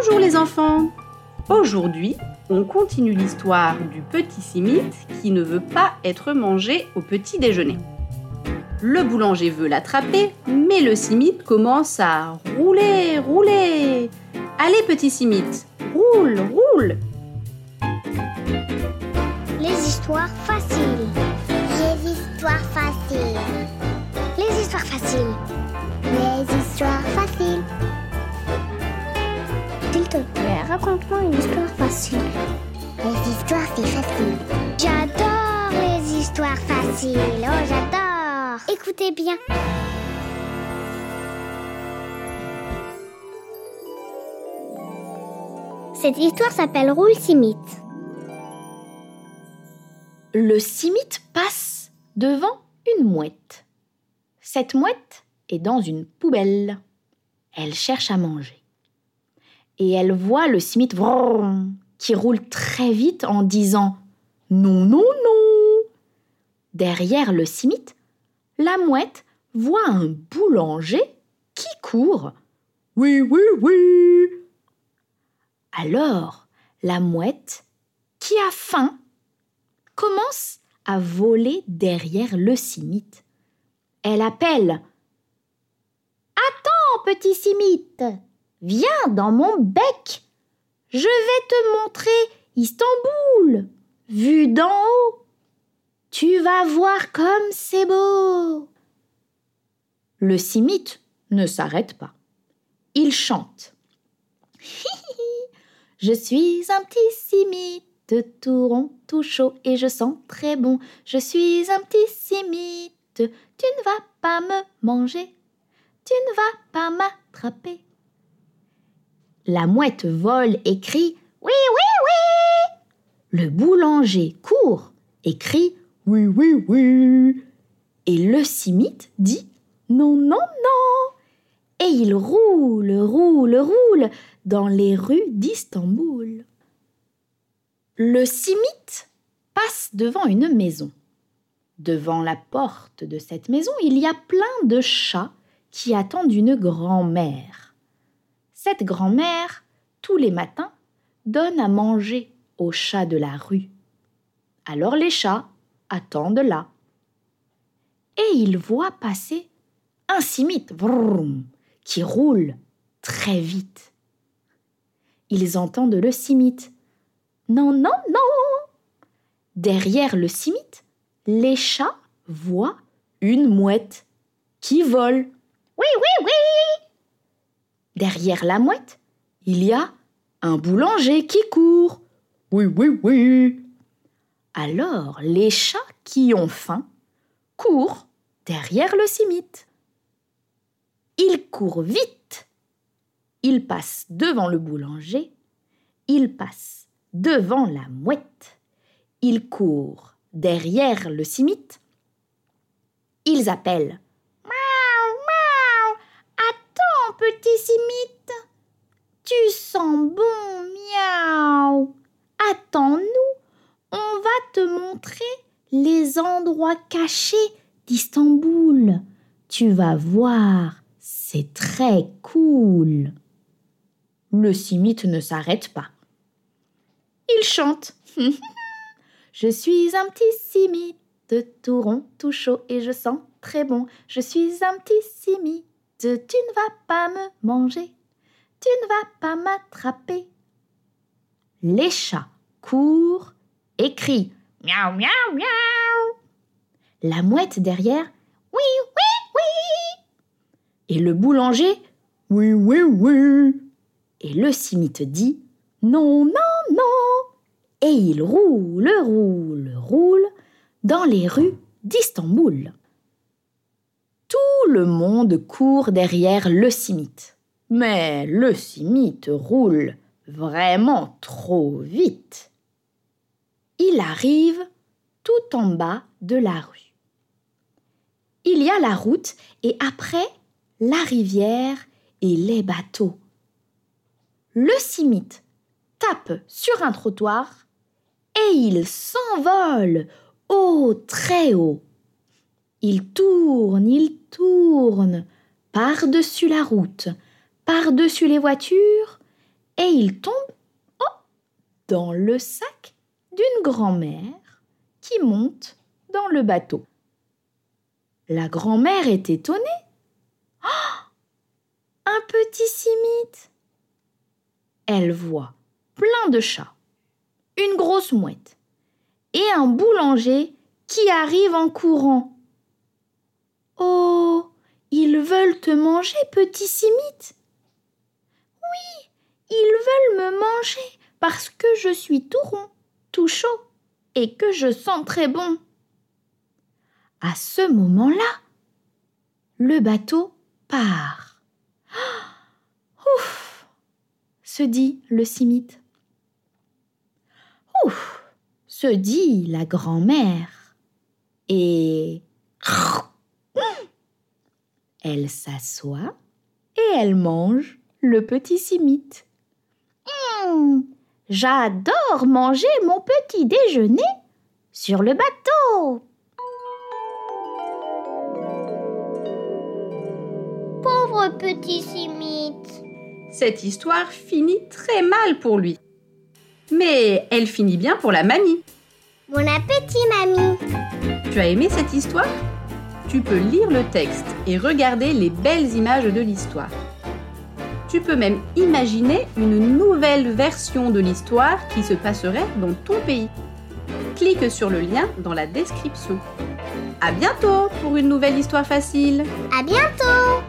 Bonjour les enfants Aujourd'hui, on continue l'histoire du petit Simite qui ne veut pas être mangé au petit déjeuner. Le boulanger veut l'attraper, mais le Simite commence à rouler, rouler. Allez petit Simite, roule, roule Les histoires faciles. Les histoires faciles. Les histoires faciles. Raconte-moi une histoire facile. Les histoires, c'est facile. J'adore les histoires faciles. Oh, j'adore. Écoutez bien. Cette histoire s'appelle Roule Simite. Le simite passe devant une mouette. Cette mouette est dans une poubelle. Elle cherche à manger. Et elle voit le simite qui roule très vite en disant Non, non, non. Derrière le simite, la mouette voit un boulanger qui court. Oui, oui, oui. Alors, la mouette, qui a faim, commence à voler derrière le simite. Elle appelle Attends, petit simite, viens dans mon bec. Je vais te montrer Istanbul, vu d'en haut. Tu vas voir comme c'est beau. Le simite ne s'arrête pas. Il chante. Je suis un petit simite, tout rond, tout chaud et je sens très bon. Je suis un petit simite, tu ne vas pas me manger, tu ne vas pas m'attraper. La mouette vole et crie Oui, oui, oui Le boulanger court et crie Oui, oui, oui Et le simite dit Non, non, non Et il roule, roule, roule dans les rues d'Istanbul. Le simite passe devant une maison. Devant la porte de cette maison, il y a plein de chats qui attendent une grand-mère. Cette grand-mère, tous les matins, donne à manger aux chats de la rue. Alors les chats attendent là. Et ils voient passer un simite vroom, qui roule très vite. Ils entendent le simite. Non, non, non. Derrière le simite, les chats voient une mouette qui vole. Oui, oui, oui. Derrière la mouette, il y a un boulanger qui court. Oui, oui, oui. Alors les chats qui ont faim courent derrière le simite. Ils courent vite. Ils passent devant le boulanger. Ils passent devant la mouette. Ils courent derrière le simite. Ils appellent Miaou, miaou, attends, petit simite. Tu sens bon, miaou. Attends-nous, on va te montrer les endroits cachés d'Istanbul. Tu vas voir, c'est très cool. Le simite ne s'arrête pas. Il chante. je suis un petit simite, tout rond, tout chaud et je sens très bon. Je suis un petit simite, tu ne vas pas me manger, tu ne vas pas m'attraper. Les chats courent et crient Miaou, miaou, miaou. La mouette derrière Oui, oui, oui. Et le boulanger Oui, oui, oui. Et le simite dit Non, non, non. Et il roule, roule, roule dans les rues d'Istanbul. Le monde court derrière le simite. Mais le simite roule vraiment trop vite. Il arrive tout en bas de la rue. Il y a la route et après la rivière et les bateaux. Le simite tape sur un trottoir et il s'envole haut, très haut. Il tourne, il tourne par-dessus la route, par-dessus les voitures et il tombe oh, dans le sac d'une grand-mère qui monte dans le bateau. La grand-mère est étonnée. Oh, un petit simite. Elle voit plein de chats, une grosse mouette et un boulanger qui arrive en courant. Oh, ils veulent te manger, petit simite. Oui, ils veulent me manger parce que je suis tout rond, tout chaud et que je sens très bon. À ce moment-là, le bateau part. Ouf se dit le simite. Ouf se dit la grand-mère. Et elle s'assoit et elle mange le petit simite. Hum, J'adore manger mon petit déjeuner sur le bateau. Pauvre petit simite. Cette histoire finit très mal pour lui. Mais elle finit bien pour la mamie. Bon appétit, mamie. Tu as aimé cette histoire? Tu peux lire le texte et regarder les belles images de l'histoire. Tu peux même imaginer une nouvelle version de l'histoire qui se passerait dans ton pays. Clique sur le lien dans la description. À bientôt pour une nouvelle histoire facile. À bientôt.